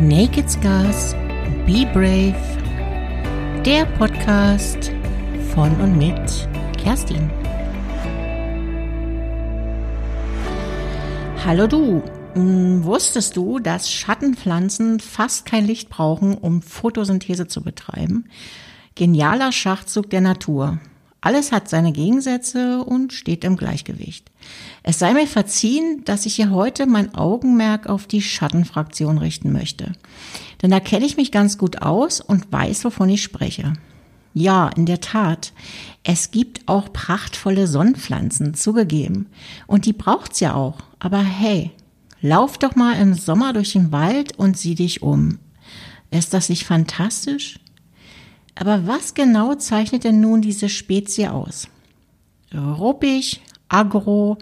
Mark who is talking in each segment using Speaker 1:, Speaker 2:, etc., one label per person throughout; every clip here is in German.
Speaker 1: Naked Scars, Be Brave, der Podcast von und mit Kerstin. Hallo du, hm, wusstest du, dass Schattenpflanzen fast kein Licht brauchen, um Photosynthese zu betreiben? Genialer Schachzug der Natur. Alles hat seine Gegensätze und steht im Gleichgewicht. Es sei mir verziehen, dass ich hier heute mein Augenmerk auf die Schattenfraktion richten möchte. Denn da kenne ich mich ganz gut aus und weiß, wovon ich spreche. Ja, in der Tat. Es gibt auch prachtvolle Sonnenpflanzen, zugegeben. Und die braucht's ja auch. Aber hey, lauf doch mal im Sommer durch den Wald und sieh dich um. Ist das nicht fantastisch? Aber was genau zeichnet denn nun diese Spezie aus? Ruppig, agro,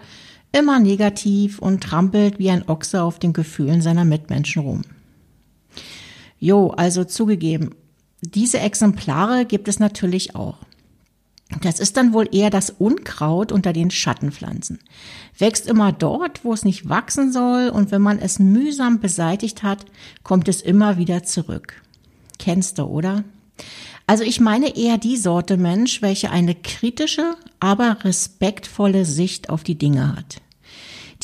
Speaker 1: immer negativ und trampelt wie ein Ochse auf den Gefühlen seiner Mitmenschen rum. Jo, also zugegeben, diese Exemplare gibt es natürlich auch. Das ist dann wohl eher das Unkraut unter den Schattenpflanzen. Wächst immer dort, wo es nicht wachsen soll, und wenn man es mühsam beseitigt hat, kommt es immer wieder zurück. Kennst du, oder? Also ich meine eher die Sorte Mensch, welche eine kritische, aber respektvolle Sicht auf die Dinge hat.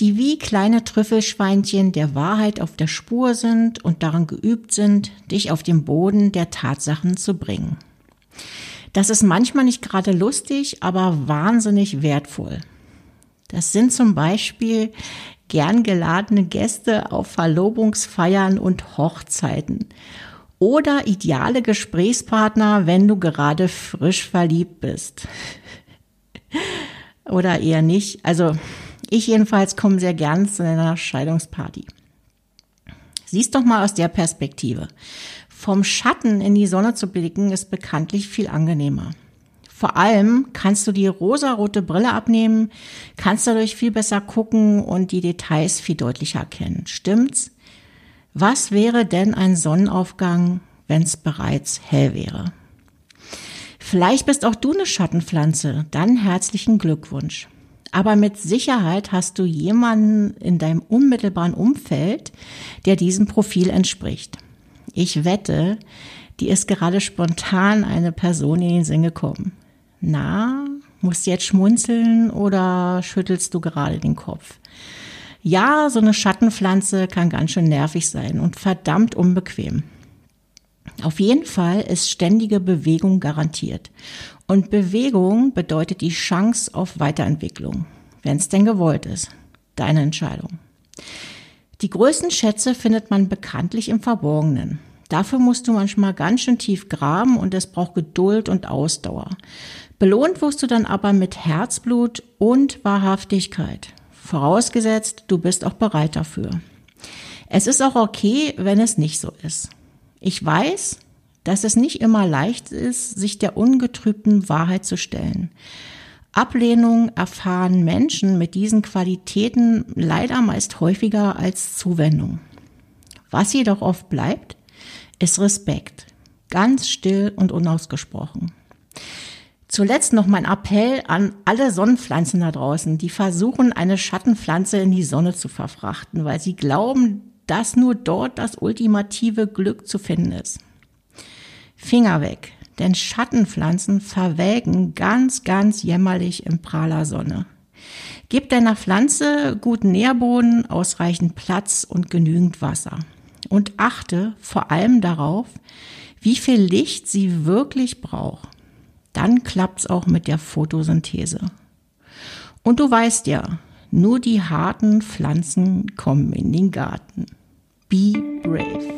Speaker 1: Die wie kleine Trüffelschweinchen der Wahrheit auf der Spur sind und daran geübt sind, dich auf den Boden der Tatsachen zu bringen. Das ist manchmal nicht gerade lustig, aber wahnsinnig wertvoll. Das sind zum Beispiel gern geladene Gäste auf Verlobungsfeiern und Hochzeiten oder ideale Gesprächspartner, wenn du gerade frisch verliebt bist. oder eher nicht. Also ich jedenfalls komme sehr gern zu einer Scheidungsparty. Siehst doch mal aus der Perspektive. Vom Schatten in die Sonne zu blicken ist bekanntlich viel angenehmer. Vor allem kannst du die rosarote Brille abnehmen, kannst dadurch viel besser gucken und die Details viel deutlicher erkennen. Stimmt's? Was wäre denn ein Sonnenaufgang, wenn es bereits hell wäre? Vielleicht bist auch du eine Schattenpflanze, dann herzlichen Glückwunsch. Aber mit Sicherheit hast du jemanden in deinem unmittelbaren Umfeld, der diesem Profil entspricht. Ich wette, die ist gerade spontan eine Person in den Sinn gekommen. Na, musst du jetzt schmunzeln oder schüttelst du gerade den Kopf? Ja, so eine Schattenpflanze kann ganz schön nervig sein und verdammt unbequem. Auf jeden Fall ist ständige Bewegung garantiert. Und Bewegung bedeutet die Chance auf Weiterentwicklung, wenn es denn gewollt ist. Deine Entscheidung. Die größten Schätze findet man bekanntlich im Verborgenen. Dafür musst du manchmal ganz schön tief graben und es braucht Geduld und Ausdauer. Belohnt wirst du dann aber mit Herzblut und Wahrhaftigkeit. Vorausgesetzt, du bist auch bereit dafür. Es ist auch okay, wenn es nicht so ist. Ich weiß, dass es nicht immer leicht ist, sich der ungetrübten Wahrheit zu stellen. Ablehnung erfahren Menschen mit diesen Qualitäten leider meist häufiger als Zuwendung. Was jedoch oft bleibt, ist Respekt. Ganz still und unausgesprochen. Zuletzt noch mein Appell an alle Sonnenpflanzen da draußen, die versuchen, eine Schattenpflanze in die Sonne zu verfrachten, weil sie glauben, dass nur dort das ultimative Glück zu finden ist. Finger weg, denn Schattenpflanzen verwelken ganz, ganz jämmerlich in praller Sonne. Gib deiner Pflanze guten Nährboden, ausreichend Platz und genügend Wasser. Und achte vor allem darauf, wie viel Licht sie wirklich braucht dann klappt's auch mit der Photosynthese. Und du weißt ja, nur die harten Pflanzen kommen in den Garten. Be brave.